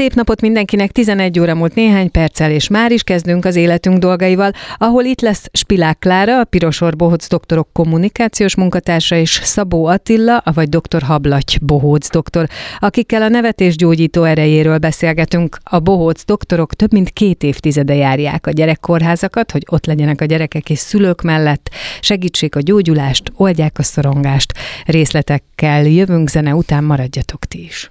Szép napot mindenkinek, 11 óra múlt néhány perccel, és már is kezdünk az életünk dolgaival, ahol itt lesz Spilák Klára, a Pirosor Bohóc doktorok kommunikációs munkatársa, és Szabó Attila, vagy dr. Hablaty Bohóc doktor, akikkel a nevetés gyógyító erejéről beszélgetünk. A Bohóc doktorok több mint két évtizede járják a gyerekkórházakat, hogy ott legyenek a gyerekek és szülők mellett, segítsék a gyógyulást, oldják a szorongást. Részletekkel jövünk zene után, maradjatok ti is.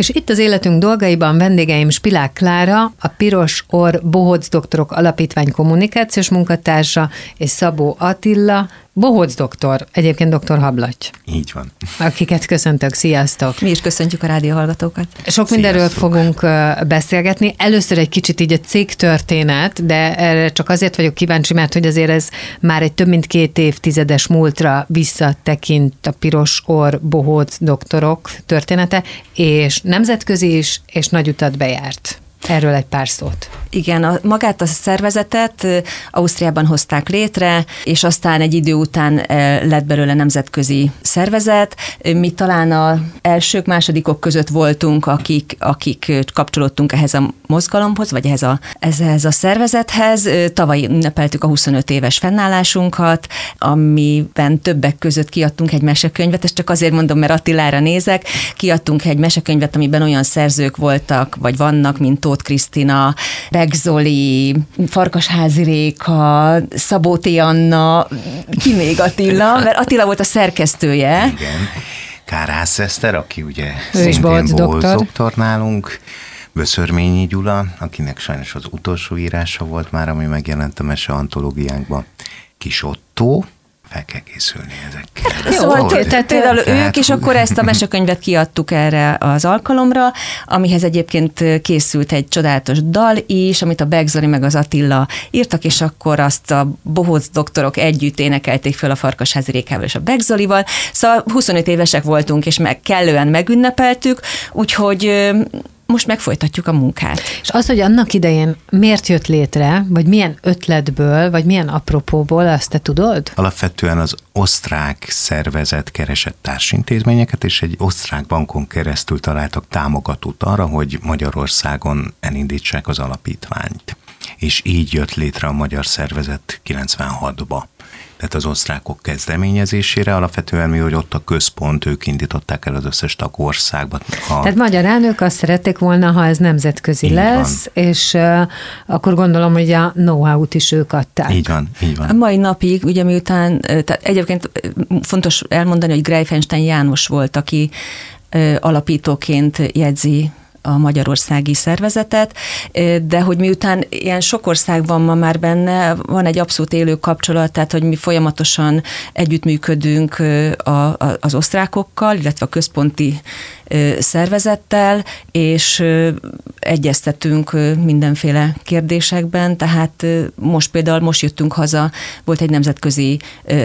És itt az életünk dolgaiban vendégeim Spilák Klára, a Piros Or Bohóc Doktorok Alapítvány kommunikációs munkatársa, és Szabó Attila, Bohóc doktor, egyébként doktor Hablaty. Így van. Akiket köszöntök, sziasztok! Mi is köszöntjük a rádióhallgatókat. Sok Sziasztok. mindenről fogunk beszélgetni. Először egy kicsit így a cég történet, de erre csak azért vagyok kíváncsi, mert hogy azért ez már egy több mint két évtizedes múltra visszatekint a piros or bohóc doktorok története, és nemzetközi is, és nagy utat bejárt. Erről egy pár szót. Igen, a, magát a szervezetet Ausztriában hozták létre, és aztán egy idő után lett belőle nemzetközi szervezet. Mi talán a elsők, másodikok között voltunk, akik, akik kapcsolódtunk ehhez a mozgalomhoz, vagy ehhez a, ehhez a szervezethez. Tavaly ünnepeltük a 25 éves fennállásunkat, amiben többek között kiadtunk egy mesekönyvet, ezt csak azért mondom, mert Attilára nézek, kiadtunk egy mesekönyvet, amiben olyan szerzők voltak, vagy vannak, mint Tóth Krisztina, Begzoli, Farkasházi Réka, Szabóti Anna, ki még Attila, mert Attila volt a szerkesztője. Igen. Kárász Eszter, aki ugye ő szintén doktor. doktor nálunk, Böszörményi Gyula, akinek sajnos az utolsó írása volt már, ami megjelent a mese antológiánkban. Kis Otto, fel kell készülni ezekkel. Szóval tehát például ők, és akkor ezt a mesekönyvet kiadtuk erre az alkalomra, amihez egyébként készült egy csodálatos dal is, amit a Begzoli meg az Attila írtak, és akkor azt a bohóc doktorok együtt énekelték fel a Farkasházi Rékával és a Begzolival. Szóval 25 évesek voltunk, és meg kellően megünnepeltük, úgyhogy most megfolytatjuk a munkát. És az, hogy annak idején miért jött létre, vagy milyen ötletből, vagy milyen apropóból, azt te tudod? Alapvetően az osztrák szervezet keresett társintézményeket, és egy osztrák bankon keresztül találtak támogatót arra, hogy Magyarországon elindítsák az alapítványt. És így jött létre a magyar szervezet 96-ba tehát az osztrákok kezdeményezésére, alapvetően mi, hogy ott a központ, ők indították el az összes tagországban. A... Tehát magyar elnök azt szerették volna, ha ez nemzetközi így lesz, van. és uh, akkor gondolom, hogy a know-how-t is ők adták. Így van, így van. A mai napig, ugye miután, tehát egyébként fontos elmondani, hogy Greifenstein János volt, aki alapítóként jegyzi a magyarországi szervezetet, de hogy miután ilyen sok országban ma már benne, van egy abszolút élő kapcsolat, tehát hogy mi folyamatosan együttműködünk a, az osztrákokkal, illetve a központi szervezettel, és egyeztetünk mindenféle kérdésekben, tehát most például most jöttünk haza, volt egy nemzetközi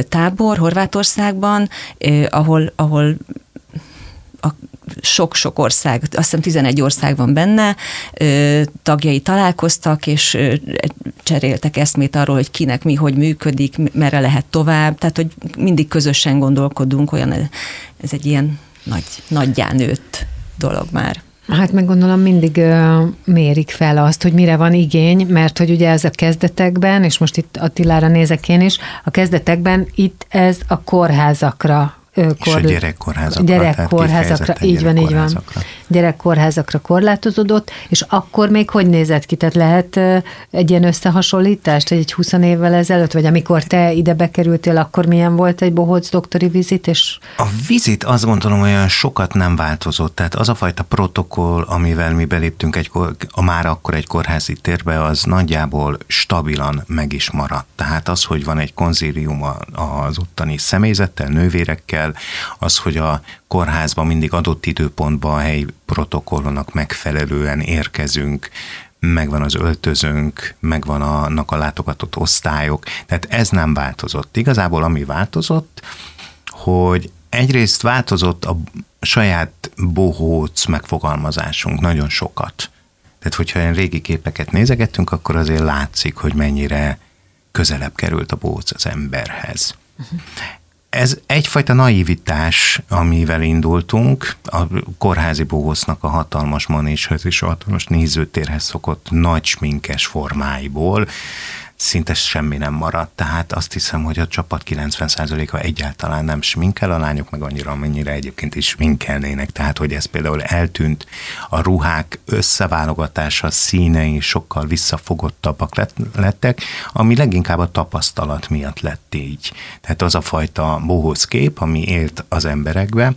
tábor Horvátországban, ahol, ahol a sok-sok ország, azt hiszem 11 ország van benne, tagjai találkoztak, és cseréltek eszmét arról, hogy kinek mi, hogy működik, merre lehet tovább, tehát hogy mindig közösen gondolkodunk, olyan ez egy ilyen nagy, nagyján nőtt dolog már. Hát meg gondolom mindig mérik fel azt, hogy mire van igény, mert hogy ugye ez a kezdetekben, és most itt Attilára nézek én is, a kezdetekben itt ez a kórházakra és a gyerekkorházakra. Gyerekkorházakra, így van, így van. Gyerekkorházakra korlátozódott, és akkor még hogy nézett ki? Tehát lehet egy ilyen összehasonlítást, egy 20 évvel ezelőtt, vagy amikor te ide bekerültél, akkor milyen volt egy bohóc doktori vizit? És... A vizit azt gondolom olyan sokat nem változott, tehát az a fajta protokoll, amivel mi beléptünk egy, a már akkor egy kórházi térbe, az nagyjából stabilan meg is maradt. Tehát az, hogy van egy konzílium az ottani személyzettel, nővérekkel, kell, az, hogy a kórházban mindig adott időpontban a helyi protokollnak megfelelően érkezünk, megvan az öltözőnk, megvan annak a látogatott osztályok, tehát ez nem változott. Igazából ami változott, hogy egyrészt változott a saját bohóc megfogalmazásunk nagyon sokat. Tehát, hogyha ilyen régi képeket nézegettünk, akkor azért látszik, hogy mennyire közelebb került a bohóc az emberhez. Uh-huh ez egyfajta naivitás, amivel indultunk, a kórházi bohosznak a hatalmas manéshez és a hatalmas nézőtérhez szokott nagy sminkes formáiból, szinte semmi nem maradt, tehát azt hiszem, hogy a csapat 90%-a egyáltalán nem sminkel, a lányok meg annyira, amennyire egyébként is sminkelnének, tehát hogy ez például eltűnt, a ruhák összeválogatása, színei sokkal visszafogottabbak lettek, ami leginkább a tapasztalat miatt lett így. Tehát az a fajta bohóz kép, ami élt az emberekbe,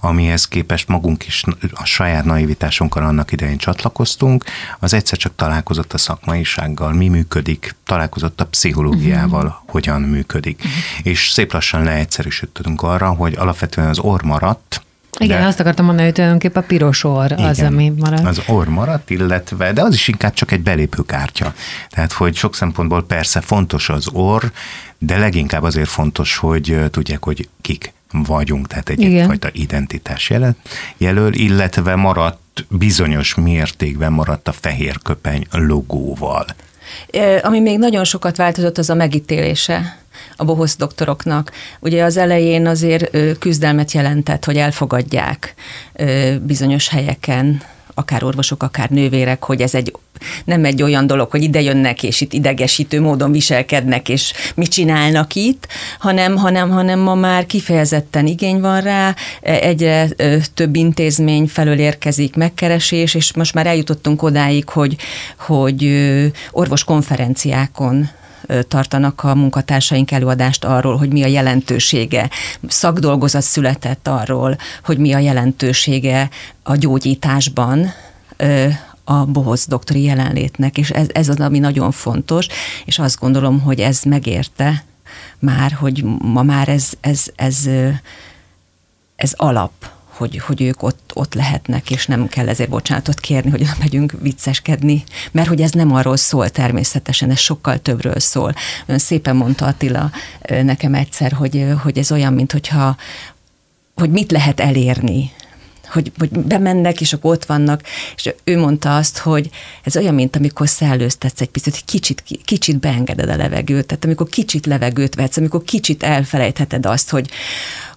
amihez képest magunk is a saját naivitásunkkal annak idején csatlakoztunk, az egyszer csak találkozott a szakmaisággal, mi működik, találkozott a pszichológiával, uh-huh. hogyan működik. Uh-huh. És szép lassan leegyszerűsödtünk arra, hogy alapvetően az orr maradt, igen, de azt akartam mondani, hogy tulajdonképpen a piros orr igen, az, ami maradt. Az orr maradt, illetve, de az is inkább csak egy belépőkártya. Tehát, hogy sok szempontból persze fontos az orr, de leginkább azért fontos, hogy tudják, hogy kik vagyunk, tehát egy egyfajta identitás jelent, jelöl, illetve maradt, bizonyos mértékben maradt a fehér köpeny logóval. Ami még nagyon sokat változott, az a megítélése a bohosz doktoroknak. Ugye az elején azért küzdelmet jelentett, hogy elfogadják bizonyos helyeken akár orvosok, akár nővérek, hogy ez egy nem egy olyan dolog, hogy ide jönnek, és itt idegesítő módon viselkednek, és mit csinálnak itt, hanem, hanem, hanem ma már kifejezetten igény van rá, egyre több intézmény felől érkezik megkeresés, és most már eljutottunk odáig, hogy, hogy orvos konferenciákon tartanak a munkatársaink előadást arról, hogy mi a jelentősége. Szakdolgozat született arról, hogy mi a jelentősége a gyógyításban, a bohoz doktori jelenlétnek, és ez, ez az, ami nagyon fontos, és azt gondolom, hogy ez megérte már, hogy ma már ez, ez, ez, ez alap hogy, hogy ők ott, ott lehetnek, és nem kell ezért bocsánatot kérni, hogy megyünk vicceskedni, mert hogy ez nem arról szól természetesen, ez sokkal többről szól. Ön szépen mondta Attila nekem egyszer, hogy, hogy ez olyan, mint hogyha hogy mit lehet elérni hogy, hogy bemennek, és akkor ott vannak, és ő mondta azt, hogy ez olyan, mint amikor szellőztetsz egy picit, hogy kicsit, kicsit beengeded a levegőt, tehát amikor kicsit levegőt vetsz, amikor kicsit elfelejtheted azt, hogy,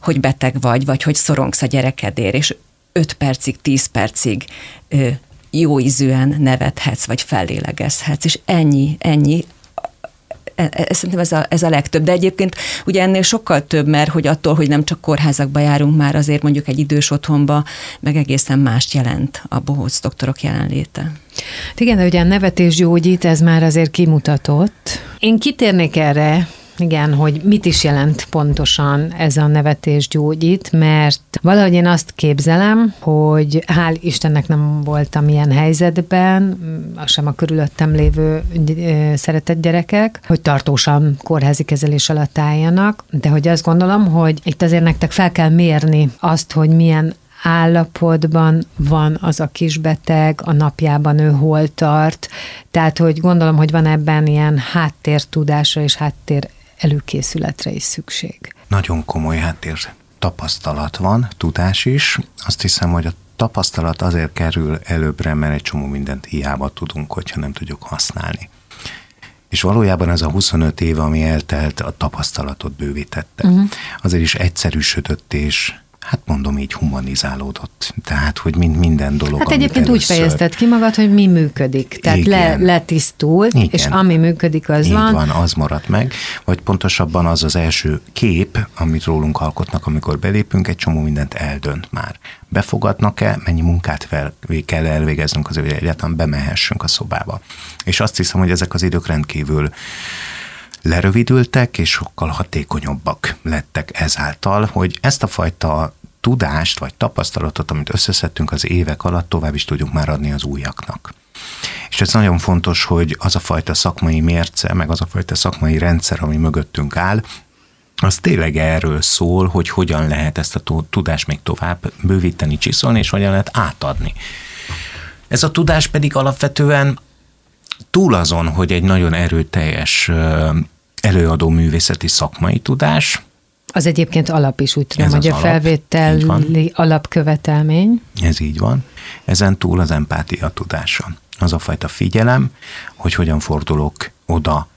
hogy beteg vagy, vagy hogy szorongsz a gyerekedért, és 5 percig, 10 percig jó ízűen nevethetsz, vagy fellélegezhetsz, és ennyi, ennyi, szerintem ez a, ez a legtöbb. De egyébként ugye ennél sokkal több, mert hogy attól, hogy nem csak kórházakba járunk már, azért mondjuk egy idős otthonba, meg egészen mást jelent a bohóc doktorok jelenléte. Hát igen, de ugye a nevetés gyógyít, ez már azért kimutatott. Én kitérnék erre, igen, hogy mit is jelent pontosan ez a nevetés gyógyít, mert valahogy én azt képzelem, hogy hál' Istennek nem voltam ilyen helyzetben, sem a körülöttem lévő szeretett gyerekek, hogy tartósan kórházi kezelés alatt álljanak, de hogy azt gondolom, hogy itt azért nektek fel kell mérni azt, hogy milyen állapotban van az a kisbeteg, a napjában ő hol tart. Tehát, hogy gondolom, hogy van ebben ilyen háttértudásra és háttér előkészületre is szükség. Nagyon komoly háttér tapasztalat van, tudás is. Azt hiszem, hogy a tapasztalat azért kerül előbbre, mert egy csomó mindent hiába tudunk, hogyha nem tudjuk használni. És valójában ez a 25 év, ami eltelt, a tapasztalatot bővítette. Uh-huh. Azért is egyszerűsödött és hát mondom így humanizálódott. Tehát, hogy mind, minden dolog. Hát egyébként úgy fejezted ki magad, hogy mi működik. Tehát le, letisztult, Igen. és ami működik, az így van. van, az maradt meg. Vagy pontosabban az az első kép, amit rólunk alkotnak, amikor belépünk, egy csomó mindent eldönt már. Befogadnak-e, mennyi munkát fel, kell elvégeznünk azért, hogy egyáltalán bemehessünk a szobába. És azt hiszem, hogy ezek az idők rendkívül lerövidültek, és sokkal hatékonyabbak lettek ezáltal, hogy ezt a fajta tudást vagy tapasztalatot, amit összeszedtünk az évek alatt, tovább is tudjuk már adni az újaknak. És ez nagyon fontos, hogy az a fajta szakmai mérce, meg az a fajta szakmai rendszer, ami mögöttünk áll, az tényleg erről szól, hogy hogyan lehet ezt a tudást még tovább bővíteni, csiszolni, és hogyan lehet átadni. Ez a tudás pedig alapvetően túl azon, hogy egy nagyon erőteljes előadó művészeti szakmai tudás. Az egyébként alap is, úgy tudom, Ez hogy a alap, felvételi alapkövetelmény. Ez így van. Ezen túl az empátia tudása. Az a fajta figyelem, hogy hogyan fordulok oda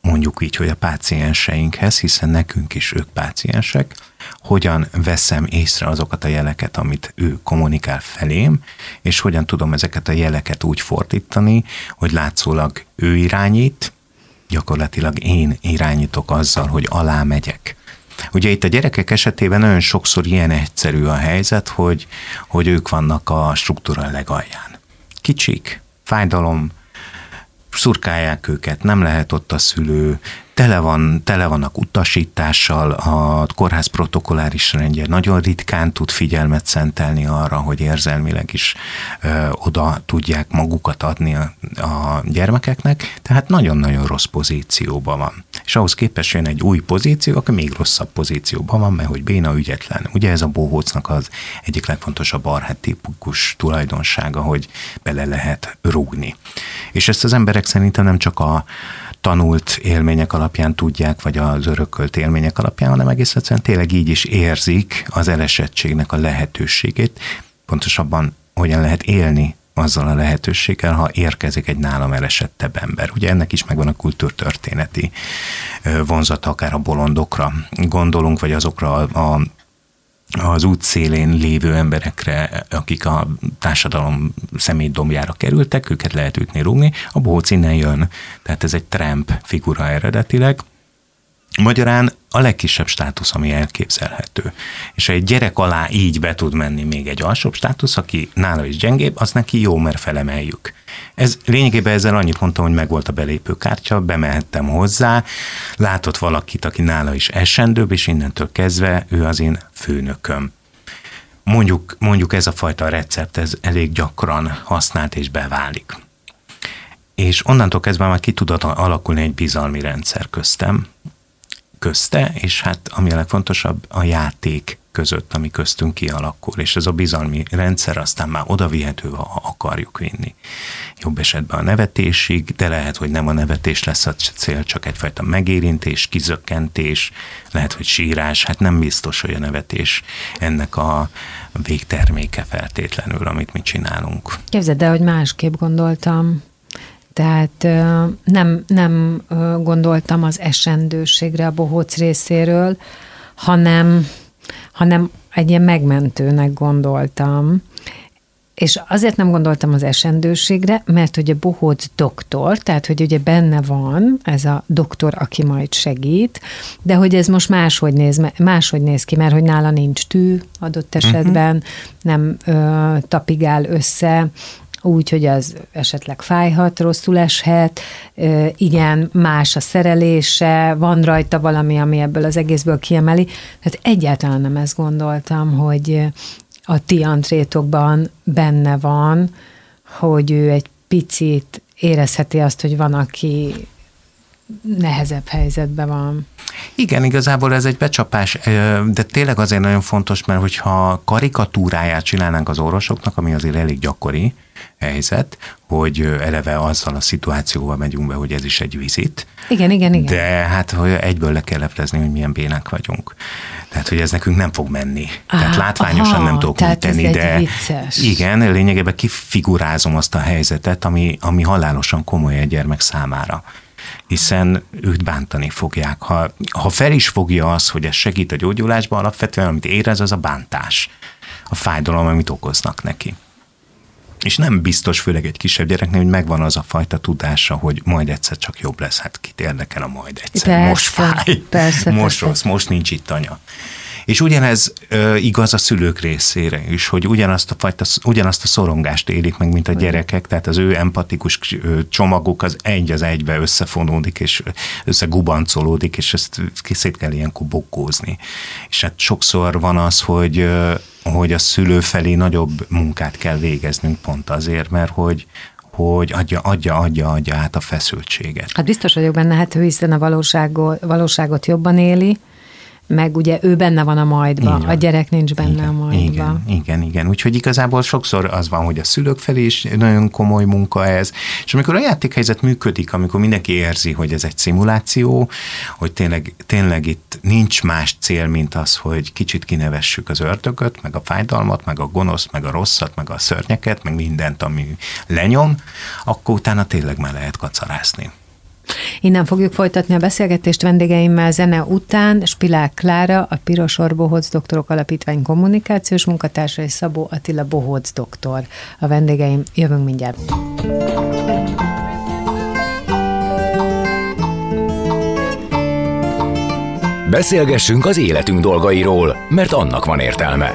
mondjuk így, hogy a pácienseinkhez, hiszen nekünk is ők páciensek, hogyan veszem észre azokat a jeleket, amit ő kommunikál felém, és hogyan tudom ezeket a jeleket úgy fordítani, hogy látszólag ő irányít, gyakorlatilag én irányítok azzal, hogy alá megyek. Ugye itt a gyerekek esetében nagyon sokszor ilyen egyszerű a helyzet, hogy, hogy ők vannak a struktúra legalján. Kicsik, fájdalom, szurkálják őket, nem lehet ott a szülő, tele, van, tele vannak utasítással, a kórház protokolláris rendje nagyon ritkán tud figyelmet szentelni arra, hogy érzelmileg is ö, oda tudják magukat adni a, a gyermekeknek, tehát nagyon-nagyon rossz pozícióban van. És ahhoz képest jön egy új pozíció, akkor még rosszabb pozícióban van, mert hogy béna ügyetlen. Ugye ez a bohócnak az egyik legfontosabb arhetipikus tulajdonsága, hogy bele lehet rúgni. És ezt az emberek szerintem nem csak a tanult élmények alapján tudják, vagy az örökölt élmények alapján, hanem egész egyszerűen tényleg így is érzik az elesettségnek a lehetőségét, pontosabban hogyan lehet élni azzal a lehetőséggel, ha érkezik egy nálam elesettebb ember. Ugye ennek is megvan a kultúrtörténeti vonzata, akár a bolondokra gondolunk, vagy azokra a, a az út szélén lévő emberekre, akik a társadalom szemétdombjára kerültek, őket lehet ütni, rúgni. A bohóc innen jön, tehát ez egy Trump figura eredetileg. Magyarán a legkisebb státusz, ami elképzelhető. És egy gyerek alá így be tud menni még egy alsóbb státusz, aki nála is gyengébb, az neki jó, mert felemeljük. Ez lényegében ezzel annyit mondtam, hogy megvolt a belépőkártya, bemehettem hozzá, látott valakit, aki nála is esendőbb, és innentől kezdve ő az én főnököm. Mondjuk, mondjuk ez a fajta recept, ez elég gyakran használt és beválik. És onnantól kezdve már ki tudott alakulni egy bizalmi rendszer köztem, közte, és hát ami a legfontosabb, a játék között, ami köztünk kialakul, és ez a bizalmi rendszer aztán már oda vihető, ha akarjuk vinni. Jobb esetben a nevetésig, de lehet, hogy nem a nevetés lesz a cél, csak egyfajta megérintés, kizökkentés, lehet, hogy sírás, hát nem biztos, hogy a nevetés ennek a végterméke feltétlenül, amit mi csinálunk. Képzeld el, hogy másképp gondoltam. Tehát nem, nem gondoltam az esendőségre a bohóc részéről, hanem, hanem egy ilyen megmentőnek gondoltam. És azért nem gondoltam az esendőségre, mert hogy a bohóc doktor, tehát hogy ugye benne van ez a doktor, aki majd segít, de hogy ez most máshogy néz, máshogy néz ki, mert hogy nála nincs tű adott esetben, uh-huh. nem ö, tapigál össze, úgy, hogy az esetleg fájhat, rosszul eshet, igen, más a szerelése, van rajta valami, ami ebből az egészből kiemeli. Tehát egyáltalán nem ezt gondoltam, hogy a ti antrétokban benne van, hogy ő egy picit érezheti azt, hogy van, aki nehezebb helyzetben van. Igen, igazából ez egy becsapás, de tényleg azért nagyon fontos, mert hogyha karikatúráját csinálnánk az orvosoknak, ami azért elég gyakori, helyzet, hogy eleve azzal a szituációval megyünk be, hogy ez is egy vizit. Igen, igen, igen. De hát hogy egyből le kell leplezni, hogy milyen bénák vagyunk. Tehát, hogy ez nekünk nem fog menni. Ah, tehát látványosan aha, nem tudok tehát tenni, de vicces. igen, lényegében kifigurázom azt a helyzetet, ami, ami halálosan komoly egy gyermek számára. Hiszen őt bántani fogják. Ha, ha fel is fogja az, hogy ez segít a gyógyulásban, alapvetően amit érez, az a bántás, a fájdalom, amit okoznak neki. És nem biztos, főleg egy kisebb gyereknél, hogy megvan az a fajta tudása, hogy majd egyszer csak jobb lesz. Hát kit érdekel a majd egyszer. Persze, most fáj, persze, most persze. rossz, most nincs itt anya. És ugyanez ö, igaz a szülők részére is, hogy ugyanazt a, fajta, ugyanazt a szorongást élik meg, mint a gyerekek, tehát az ő empatikus csomaguk az egy az egybe összefonódik, és összegubancolódik, és ezt szét kell ilyenkor bokkózni. És hát sokszor van az, hogy, ö, hogy a szülő felé nagyobb munkát kell végeznünk pont azért, mert hogy, hogy adja, adja, adja, adja át a feszültséget. Hát biztos vagyok benne, hát ő hiszen a valóságot, valóságot jobban éli, meg ugye ő benne van a van. a gyerek nincs benne igen, a majdban. Igen, igen, igen. Úgyhogy igazából sokszor az van, hogy a szülők felé is nagyon komoly munka ez, és amikor a játékhelyzet működik, amikor mindenki érzi, hogy ez egy szimuláció, hogy tényleg, tényleg itt nincs más cél, mint az, hogy kicsit kinevessük az ördögöt, meg a fájdalmat, meg a gonoszt, meg a rosszat, meg a szörnyeket, meg mindent, ami lenyom, akkor utána tényleg már lehet kacarászni. Innen fogjuk folytatni a beszélgetést vendégeimmel zene után. Spilák Klára, a Piros Bohóc Doktorok Alapítvány kommunikációs munkatársa és Szabó Attila Bohóc doktor. A vendégeim, jövünk mindjárt. Beszélgessünk az életünk dolgairól, mert annak van értelme.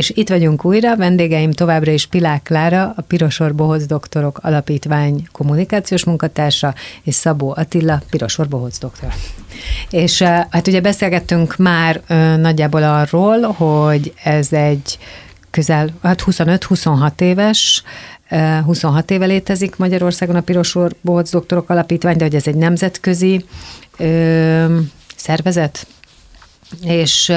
És itt vagyunk újra, vendégeim továbbra is Pilák Klára, a Pirosor Bohóc Doktorok Alapítvány kommunikációs munkatársa, és Szabó Attila, Pirosor Bohóc Doktor. És hát ugye beszélgettünk már ö, nagyjából arról, hogy ez egy közel, hát 25-26 éves, eh, 26 éve létezik Magyarországon a Pirosor Bohóc Doktorok Alapítvány, de hogy ez egy nemzetközi ö, szervezet, és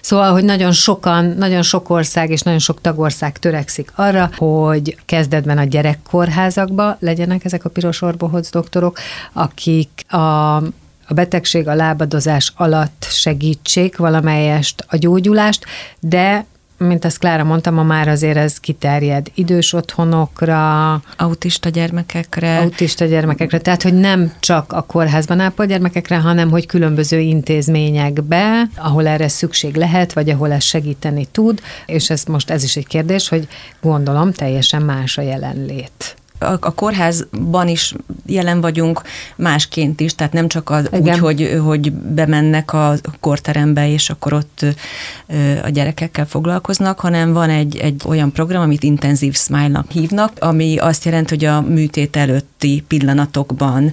szóval, hogy nagyon sokan, nagyon sok ország és nagyon sok tagország törekszik arra, hogy kezdetben a gyerekkórházakba legyenek ezek a piros orbohóc doktorok, akik a a betegség, a lábadozás alatt segítsék valamelyest a gyógyulást, de mint azt Klára mondta, ma már azért ez kiterjed idős otthonokra, Autista gyermekekre. autista gyermekekre, tehát hogy nem csak a kórházban ápolt gyermekekre, hanem hogy különböző intézményekbe, ahol erre szükség lehet, vagy ahol ez segíteni tud, és ez most ez is egy kérdés, hogy gondolom teljesen más a jelenlét. A, a kórházban is jelen vagyunk másként is, tehát nem csak az, Igen. úgy, hogy, hogy bemennek a korterembe, és akkor ott a gyerekekkel foglalkoznak, hanem van egy, egy olyan program, amit intenzív smile-nak hívnak, ami azt jelenti, hogy a műtét előtti pillanatokban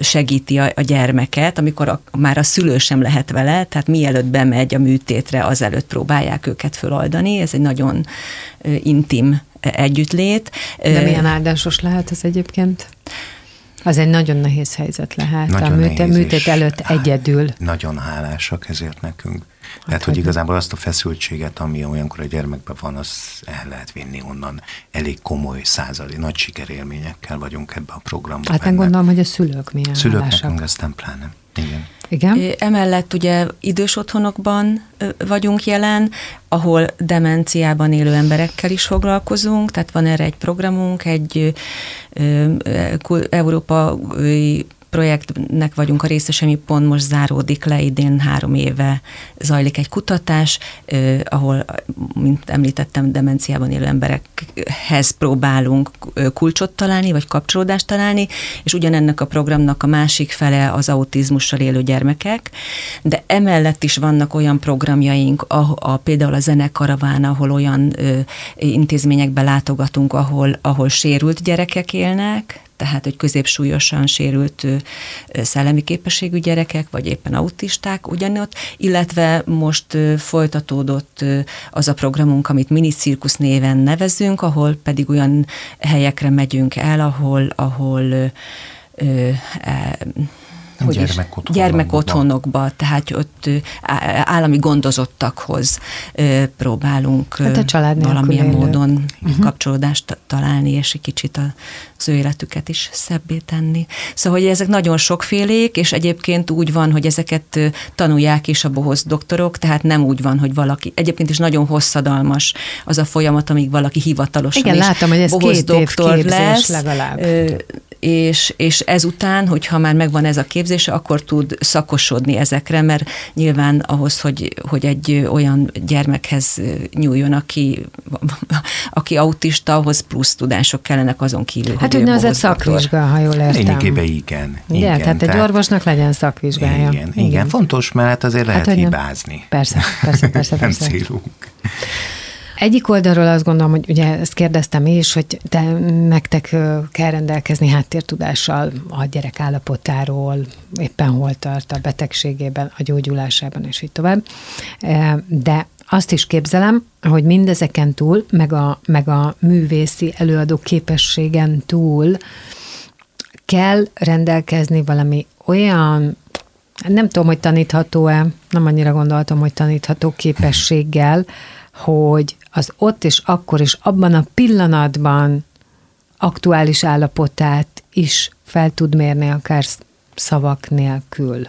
segíti a, a gyermeket, amikor a, már a szülő sem lehet vele, tehát mielőtt bemegy a műtétre, azelőtt próbálják őket föloldani. Ez egy nagyon intim együttlét. De milyen áldásos lehet ez egyébként? Az egy nagyon nehéz helyzet lehet. Nagyon a műtét, nehéz, műtét előtt egyedül. Nagyon hálásak ezért nekünk. Tehát, hogy hogy igazából azt a feszültséget, ami olyankor a gyermekben van, az el lehet vinni onnan. Elég komoly százali, nagy sikerélményekkel vagyunk ebbe a programba. Hát benne. gondolom, hogy a szülők milyen Szülők hálásak. aztán pláne. Igen. Igen? Emellett ugye idős otthonokban vagyunk jelen, ahol demenciában élő emberekkel is foglalkozunk, tehát van erre egy programunk, egy európai projektnek vagyunk a részes, ami pont most záródik le, idén három éve zajlik egy kutatás, eh, ahol, mint említettem, demenciában élő emberekhez próbálunk kulcsot találni, vagy kapcsolódást találni, és ugyanennek a programnak a másik fele az autizmussal élő gyermekek, de emellett is vannak olyan programjaink, a, a, például a zenekaraván, ahol olyan ö, intézményekbe látogatunk, ahol, ahol sérült gyerekek élnek, tehát, hogy középsúlyosan sérült szellemi képességű gyerekek, vagy éppen autisták ugyanott, illetve most folytatódott az a programunk, amit minicirkusz néven nevezünk, ahol pedig olyan helyekre megyünk el, ahol, ahol ö, ö, e, hogy gyermekotthonokba. gyermekotthonokba, tehát ott állami gondozottakhoz próbálunk hát a család valamilyen élő. módon uh-huh. kapcsolódást találni, és egy kicsit az ő életüket is szebbé tenni. Szóval, hogy ezek nagyon sokfélék, és egyébként úgy van, hogy ezeket tanulják is a bohoz doktorok, tehát nem úgy van, hogy valaki, egyébként is nagyon hosszadalmas az a folyamat, amíg valaki hivatalosan Igen, is látom, hogy ez két év képzés legalább és, és ezután, hogyha már megvan ez a képzése, akkor tud szakosodni ezekre, mert nyilván ahhoz, hogy, hogy egy olyan gyermekhez nyúljon, aki, aki autista, ahhoz plusz tudások kellenek azon kívül. Hát úgynevezett szakvizsga, ha jól értem. Lényegében igen. Ugye? igen tehát, tehát egy orvosnak legyen szakvizsgája. Igen, igen. igen. fontos, mert hát azért lehet hát, hibázni. Persze, persze, persze. persze. nem célunk. Egyik oldalról azt gondolom, hogy ugye ezt kérdeztem is, hogy te, nektek kell rendelkezni háttértudással a gyerek állapotáról, éppen hol tart a betegségében, a gyógyulásában, és így tovább. De azt is képzelem, hogy mindezeken túl, meg a, meg a művészi előadó képességen túl kell rendelkezni valami olyan, nem tudom, hogy tanítható-e, nem annyira gondoltam, hogy tanítható képességgel, hogy az ott és akkor is abban a pillanatban aktuális állapotát is fel tud mérni, akár szavak nélkül.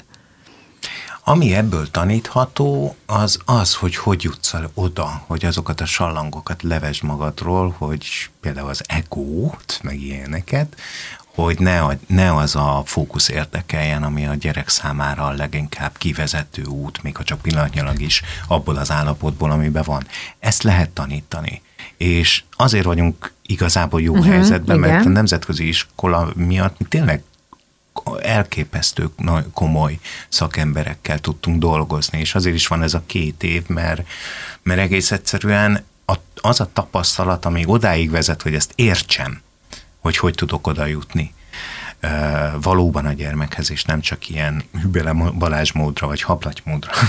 Ami ebből tanítható, az az, hogy hogy jutsz el oda, hogy azokat a sallangokat levesd magadról, hogy például az egót, meg ilyeneket, hogy ne, a, ne az a fókusz érdekeljen, ami a gyerek számára a leginkább kivezető út, még ha csak pillanatnyilag is abból az állapotból, amiben van. Ezt lehet tanítani. És azért vagyunk igazából jó uh-huh, helyzetben, igen. mert a nemzetközi iskola miatt mi tényleg elképesztő komoly szakemberekkel tudtunk dolgozni, és azért is van ez a két év, mert, mert egész egyszerűen az a tapasztalat, ami odáig vezet, hogy ezt értsem, hogy hogy tudok oda jutni valóban a gyermekhez, és nem csak ilyen hübele Balázs módra, vagy hablatymódra.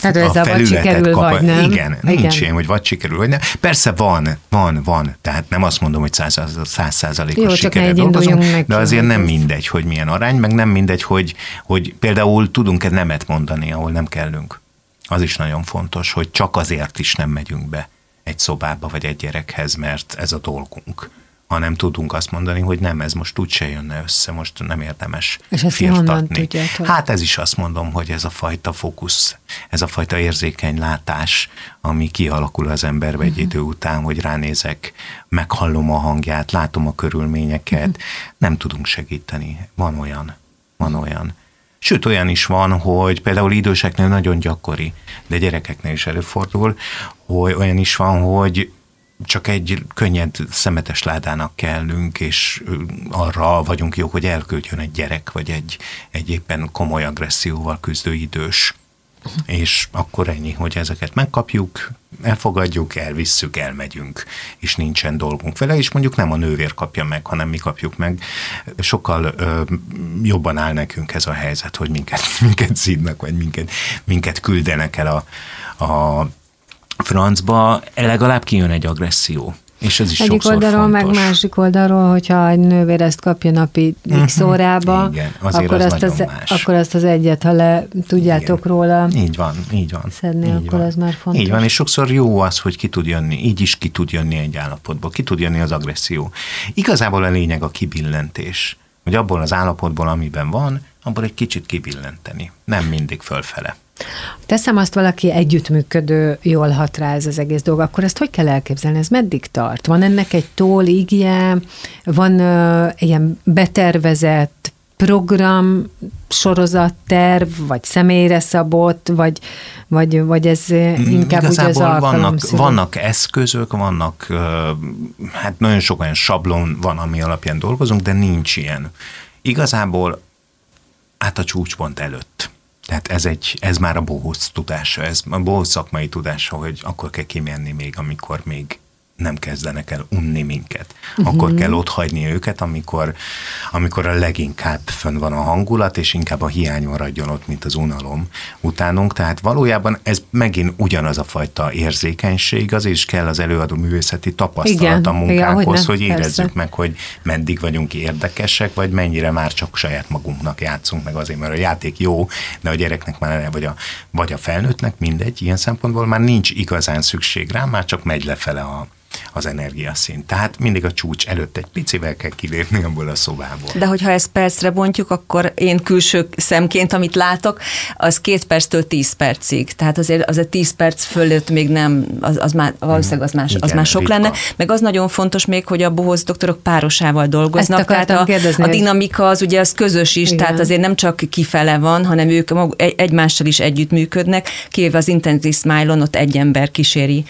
Tehát ez a vagy sikerül, kap, vagy nem. Igen, nincs igen. ilyen, hogy vagy sikerül, vagy nem. Persze van, van, van. Tehát nem azt mondom, hogy száz százalékos sikerrel dolgozunk, de azért nem mindegy, hogy milyen arány, meg nem mindegy, hogy, hogy például tudunk-e nemet mondani, ahol nem kellünk. Az is nagyon fontos, hogy csak azért is nem megyünk be egy szobába vagy egy gyerekhez, mert ez a dolgunk hanem tudunk azt mondani, hogy nem, ez most úgyse jönne össze, most nem érdemes És ezt firtatni. Hát ez is azt mondom, hogy ez a fajta fókusz, ez a fajta érzékeny látás, ami kialakul az emberbe egy uh-huh. idő után, hogy ránézek, meghallom a hangját, látom a körülményeket, uh-huh. nem tudunk segíteni. Van olyan, van olyan. Sőt, olyan is van, hogy például időseknél nagyon gyakori, de gyerekeknél is előfordul, hogy olyan is van, hogy csak egy könnyed szemetes ládának kellünk, és arra vagyunk jók, hogy elküldjön egy gyerek, vagy egy, egy éppen komoly agresszióval küzdő idős. És akkor ennyi, hogy ezeket megkapjuk, elfogadjuk, elvisszük, elmegyünk, és nincsen dolgunk vele, és mondjuk nem a nővér kapja meg, hanem mi kapjuk meg. Sokkal ö, jobban áll nekünk ez a helyzet, hogy minket, minket szídnak, vagy minket, minket küldenek el a, a francba, legalább kijön egy agresszió. És ez is Egyik oldalról, fontos. meg másik oldalról, hogyha egy nővér ezt kapja napi x uh-huh. órába, Igen, akkor, az azt az, más. akkor azt az egyet, ha le tudjátok Igen. róla így van, így van. szedni, így akkor van. ez már fontos. Így van, és sokszor jó az, hogy ki tud jönni, így is ki tud jönni egy állapotból, ki tud jönni az agresszió. Igazából a lényeg a kibillentés, hogy abból az állapotból, amiben van, abból egy kicsit kibillenteni, nem mindig fölfele. Teszem azt, valaki együttműködő, jól hat rá ez az egész dolog, akkor ezt hogy kell elképzelni? Ez meddig tart? Van ennek egy tól, ígje? Van uh, ilyen betervezett program, sorozatterv, vagy személyre szabott, vagy, vagy, vagy ez inkább Igazából ugye az vannak, vannak eszközök, vannak, hát nagyon sok olyan sablon van, ami alapján dolgozunk, de nincs ilyen. Igazából át a csúcspont előtt tehát ez, egy, ez már a bohóc tudása, ez a bohóc szakmai tudása, hogy akkor kell kimenni még, amikor még nem kezdenek el unni minket. Uh-huh. Akkor kell ott hagyni őket, amikor, amikor a leginkább fönn van a hangulat, és inkább a hiány maradjon ott, mint az unalom utánunk. Tehát valójában ez megint ugyanaz a fajta érzékenység, az is kell az előadó művészeti tapasztalat igen, a munkánkhoz, igen, hogy, hogy érezzük persze. meg, hogy meddig vagyunk érdekesek, vagy mennyire már csak saját magunknak játszunk meg azért, mert a játék jó, de a gyereknek már, vagy a, vagy a felnőttnek, mindegy, ilyen szempontból már nincs igazán szükség rá, már csak megy lefele a, az energiaszint. Tehát mindig a csúcs előtt egy picivel kell kilépni abból a szobából. De hogyha ezt percre bontjuk, akkor én külső szemként, amit látok, az két perctől tíz percig. Tehát azért az egy tíz perc fölött még nem, az, az már, valószínűleg az más, Igen, az már sok ritka. lenne. Meg az nagyon fontos még, hogy a bohóc doktorok párosával dolgoznak. tehát a, a dinamika az ugye az közös is, Igen. tehát azért nem csak kifele van, hanem ők egymással is együttműködnek, kivéve az Intensity Smile-on ott egy ember kíséri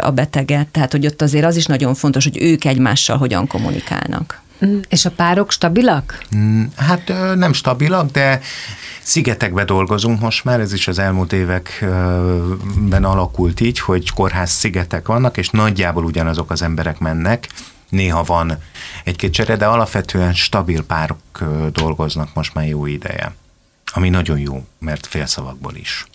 a beteget, tehát hogy ott azért az is nagyon fontos, hogy ők egymással hogyan kommunikálnak. Mm, és a párok stabilak? Mm, hát nem stabilak, de szigetekbe dolgozunk most már, ez is az elmúlt években alakult így, hogy kórház szigetek vannak, és nagyjából ugyanazok az emberek mennek, néha van egy-két csere, de alapvetően stabil párok dolgoznak most már jó ideje. Ami nagyon jó, mert félszavakból is.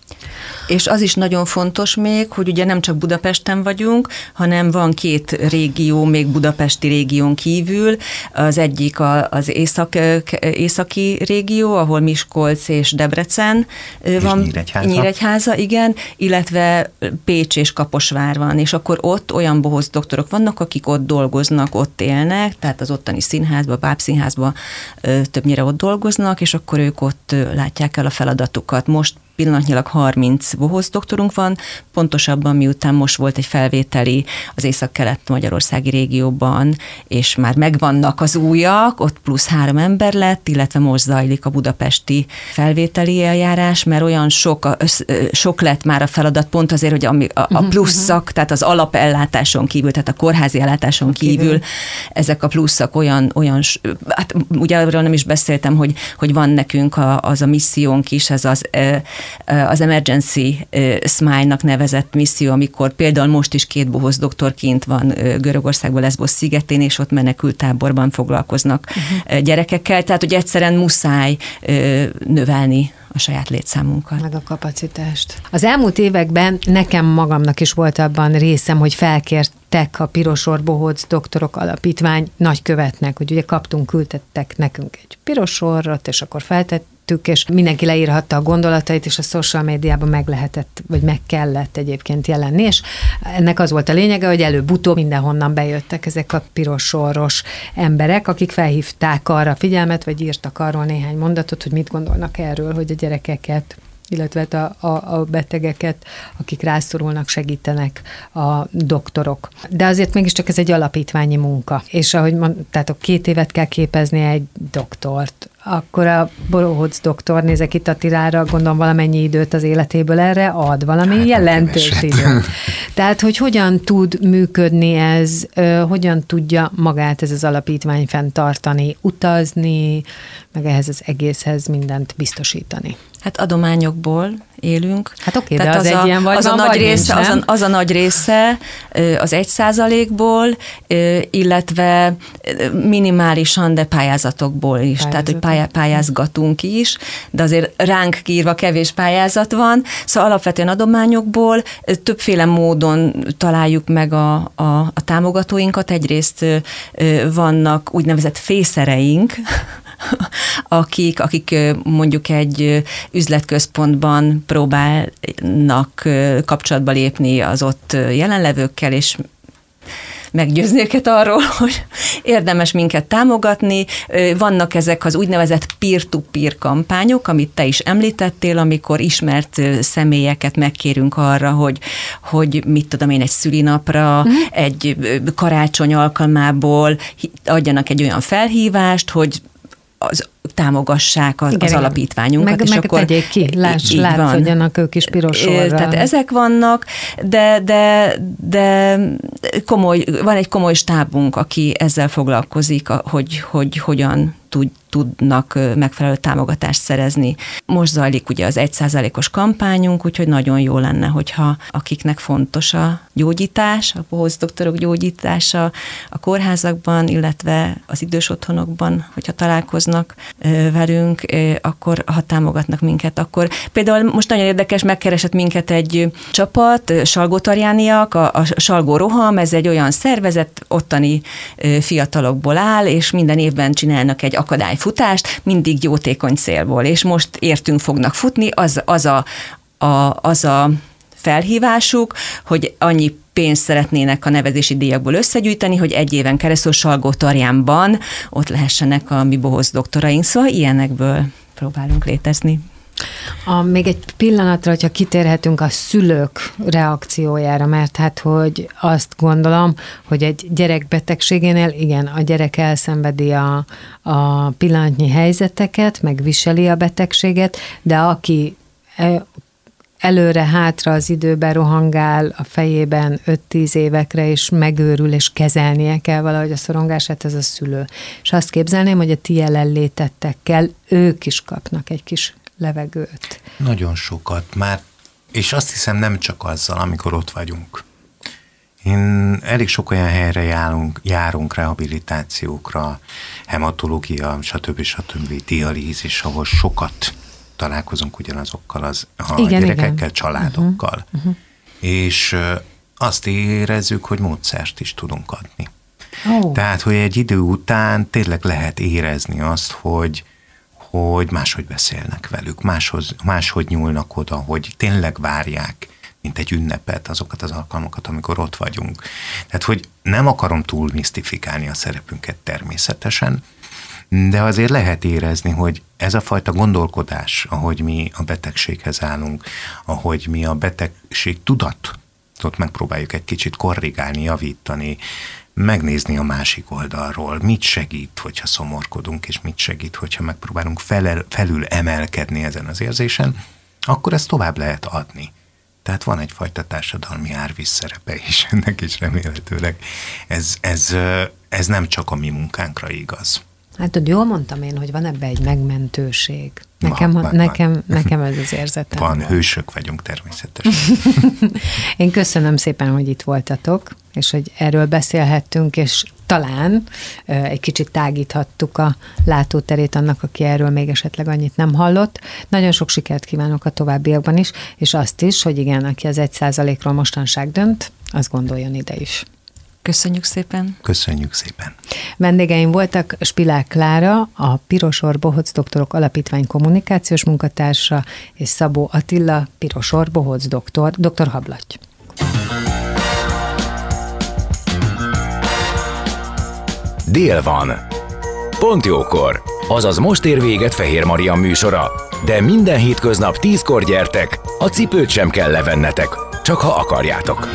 És az is nagyon fontos még, hogy ugye nem csak Budapesten vagyunk, hanem van két régió, még budapesti régión kívül. Az egyik az észak, északi régió, ahol Miskolc és Debrecen és van. Nyíregyháza. Nyíregyháza, igen, illetve Pécs és Kaposvár van, és akkor ott olyan bohóc doktorok vannak, akik ott dolgoznak, ott élnek, tehát az ottani színházban, bábszínházban többnyire ott dolgoznak, és akkor ők ott látják el a feladatukat. Most pillanatnyilag 30 bohóc doktorunk van, pontosabban miután most volt egy felvételi az észak-kelet-magyarországi régióban, és már megvannak az újak, ott plusz három ember lett, illetve most zajlik a budapesti felvételi eljárás, mert olyan sok, sok lett már a feladat, pont azért, hogy a, a mhm, pluszak, mhm. tehát az alapellátáson kívül, tehát a kórházi ellátáson kívül, ezek a pluszak olyan, olyan hát ugye arról nem is beszéltem, hogy, hogy van nekünk a, az a missziónk is, ez az az Emergency Smile-nak nevezett misszió, amikor például most is két bohoz doktor kint van Görögországban, Lesbos szigetén, és ott menekült táborban foglalkoznak uh-huh. gyerekekkel, tehát hogy egyszerűen muszáj növelni a saját létszámunkat. Meg a kapacitást. Az elmúlt években nekem magamnak is volt abban részem, hogy felkértek a Piros Bohóc Doktorok Alapítvány nagykövetnek, hogy ugye kaptunk, küldtettek nekünk egy piros orrot, és akkor feltett tettük, és mindenki leírhatta a gondolatait, és a social médiában meg lehetett, vagy meg kellett egyébként jelenni, és ennek az volt a lényege, hogy előbb-utóbb mindenhonnan bejöttek ezek a piros soros emberek, akik felhívták arra figyelmet, vagy írtak arról néhány mondatot, hogy mit gondolnak erről, hogy a gyerekeket illetve hát a, a, a betegeket, akik rászorulnak, segítenek a doktorok. De azért mégiscsak ez egy alapítványi munka. És ahogy mondtátok, két évet kell képezni egy doktort, akkor a Boróhóc doktor, nézek itt a tirára, gondolom valamennyi időt az életéből erre ad, valami hát, jelentős időt. Tehát, hogy hogyan tud működni ez, hogyan tudja magát ez az alapítvány fenntartani, utazni, meg ehhez az egészhez mindent biztosítani. Hát adományokból élünk. Hát oké, de az, az egy a, ilyen vagy az a nagy vagy része, nincs, az, a, az a nagy része az egy százalékból, illetve minimálisan, de pályázatokból is. Pályázat. Tehát, hogy pályá, pályázgatunk is, de azért ránk kírva kevés pályázat van. Szóval alapvetően adományokból többféle módon találjuk meg a, a, a támogatóinkat. Egyrészt vannak úgynevezett fészereink, akik, akik mondjuk egy üzletközpontban próbálnak kapcsolatba lépni az ott jelenlevőkkel, és meggyőzni őket arról, hogy érdemes minket támogatni. Vannak ezek az úgynevezett peer-to-peer kampányok, amit te is említettél, amikor ismert személyeket megkérünk arra, hogy, hogy mit tudom én, egy szülinapra, uh-huh. egy karácsony alkalmából adjanak egy olyan felhívást, hogy az támogassák az, igen, az alapítványunkat. Meg, és meg akkor tegyék ki, láss, látszódjanak ők is piros. Tehát ezek vannak, de, de, de komoly, van egy komoly stábunk, aki ezzel foglalkozik, hogy, hogy hogyan tud, tudnak megfelelő támogatást szerezni. Most zajlik ugye az 1%-os kampányunk, úgyhogy nagyon jó lenne, hogyha akiknek fontos a gyógyítás, a bohóc doktorok gyógyítása a kórházakban, illetve az idős otthonokban, hogyha találkoznak velünk, akkor ha támogatnak minket, akkor például most nagyon érdekes, megkeresett minket egy csapat, Salgótarjániak, a, a Salgó Roham, ez egy olyan szervezet, ottani fiatalokból áll, és minden évben csinálnak egy akadályfutást, mindig jótékony célból, és most értünk fognak futni, az, az a, a, az a felhívásuk, hogy annyi pénzt szeretnének a nevezési díjakból összegyűjteni, hogy egy éven keresztül Salgótarjánban ott lehessenek a mi bohoz doktoraink, szóval ilyenekből próbálunk létezni. A, még egy pillanatra, hogyha kitérhetünk a szülők reakciójára, mert hát, hogy azt gondolom, hogy egy gyerek betegségénél, igen, a gyerek elszenvedi a, a pillanatnyi helyzeteket, megviseli a betegséget, de aki e, előre-hátra az időben rohangál a fejében 5-10 évekre, és megőrül, és kezelnie kell valahogy a szorongását, ez a szülő. És azt képzelném, hogy a ti jelenlétettekkel ők is kapnak egy kis levegőt. Nagyon sokat már, és azt hiszem nem csak azzal, amikor ott vagyunk. Én elég sok olyan helyre járunk, járunk rehabilitációkra, hematológia, stb. stb. dialízis, ahol sokat találkozunk ugyanazokkal az a igen, gyerekekkel, igen. családokkal. Uh-huh, uh-huh. És azt érezzük, hogy módszert is tudunk adni. Oh. Tehát, hogy egy idő után tényleg lehet érezni azt, hogy hogy máshogy beszélnek velük, máshoz, máshogy nyúlnak oda, hogy tényleg várják, mint egy ünnepet azokat az alkalmakat, amikor ott vagyunk. Tehát, hogy nem akarom túl misztifikálni a szerepünket természetesen, de azért lehet érezni, hogy ez a fajta gondolkodás, ahogy mi a betegséghez állunk, ahogy mi a betegség tudatot megpróbáljuk egy kicsit korrigálni, javítani, megnézni a másik oldalról, mit segít, hogyha szomorkodunk, és mit segít, hogyha megpróbálunk felel, felül emelkedni ezen az érzésen, akkor ezt tovább lehet adni. Tehát van egyfajta társadalmi árvíz szerepe is, ennek is remélhetőleg. Ez, ez, ez nem csak a mi munkánkra igaz. Hát tudod, jól mondtam én, hogy van ebbe egy megmentőség. Nekem, van, van, nekem, van. nekem ez az érzetem. Van, van, hősök vagyunk természetesen. én köszönöm szépen, hogy itt voltatok, és hogy erről beszélhettünk, és talán egy kicsit tágíthattuk a látóterét annak, aki erről még esetleg annyit nem hallott. Nagyon sok sikert kívánok a továbbiakban is, és azt is, hogy igen, aki az egy százalékról mostanság dönt, az gondoljon ide is. Köszönjük szépen. Köszönjük szépen. Vendégeim voltak Spilák Klára, a Pirosor Bohoc Doktorok Alapítvány kommunikációs munkatársa, és Szabó Attila, Pirosor Bohoc Doktor, Doktor Hablaty. Dél van. Pont jókor. Azaz most ér véget Fehér Maria műsora. De minden hétköznap tízkor gyertek, a cipőt sem kell levennetek, csak ha akarjátok.